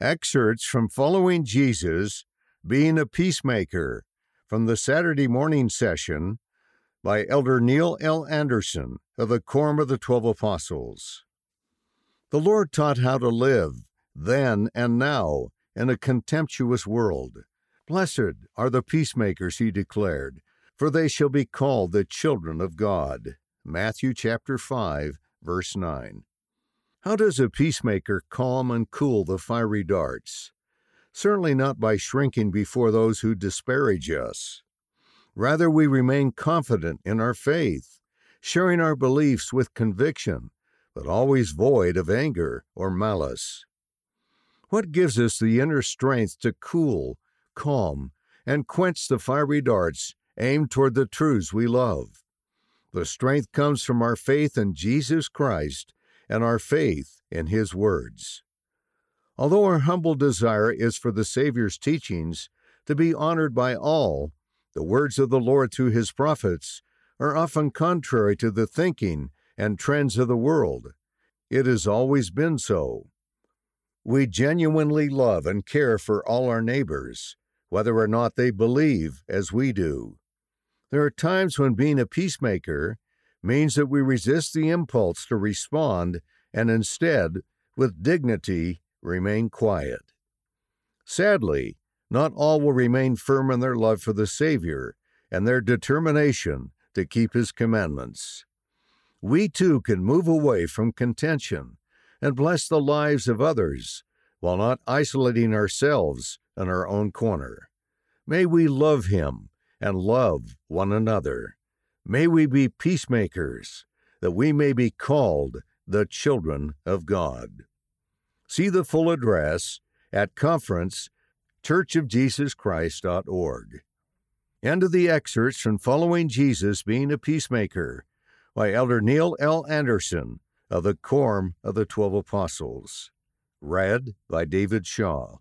Excerpts from Following Jesus, Being a Peacemaker, from the Saturday morning session by Elder Neil L. Andersen of the Quorum of the Twelve Apostles. The Lord taught how to live, then and now, in a contemptuous world. Blessed are the peacemakers, he declared, for they shall be called the children of God. Matthew chapter 5, verse 9. How does a peacemaker calm and cool the fiery darts? Certainly not by shrinking before those who disparage us. Rather, we remain confident in our faith, sharing our beliefs with conviction, but always void of anger or malice. What gives us the inner strength to cool, calm, and quench the fiery darts aimed toward the truths we love? The strength comes from our faith in Jesus Christ and our faith in His words. Although our humble desire is for the Savior's teachings to be honored by all, the words of the Lord through His prophets are often contrary to the thinking and trends of the world. It has always been so. We genuinely love and care for all our neighbors, whether or not they believe as we do. There are times when being a peacemaker means that we resist the impulse to respond and instead, with dignity, remain quiet. Sadly, not all will remain firm in their love for the Savior and their determination to keep His commandments. We too can move away from contention and bless the lives of others while not isolating ourselves in our own corner. May we love Him and love one another. May we be peacemakers, that we may be called the children of God. See the full address at conference churchofjesuschrist.org. End of the excerpts from Following Jesus Being a Peacemaker by Elder Neil L. Andersen of the Quorum of the Twelve Apostles. Read by David Shaw.